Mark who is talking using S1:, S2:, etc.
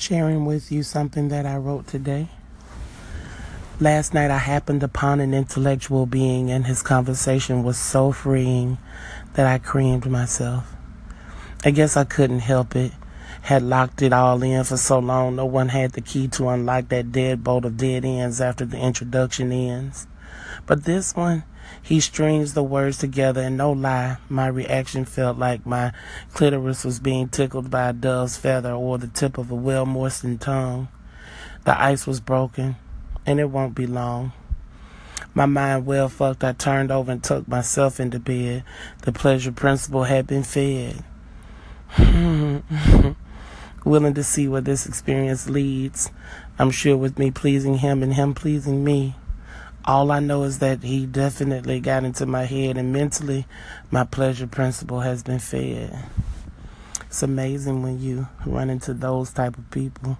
S1: sharing with you something that I wrote today. Last night I happened upon an intellectual being, and his conversation was so freeing that I creamed myself. I guess I couldn't help it. Had locked it all in for so long, no one had the key to unlock that deadbolt of dead ends after the introduction ends. But this one, he strings the words together, and no lie, my reaction felt like my clitoris was being tickled by a dove's feather or the tip of a well moistened tongue. The ice was broken, and it won't be long. My mind well fucked, I turned over and tucked myself into bed. The pleasure principle had been fed. Willing to see where this experience leads. I'm sure with me pleasing him and him pleasing me. All I know is that he definitely got into my head, and mentally, my pleasure principle has been fed. It's amazing when you run into those type of people.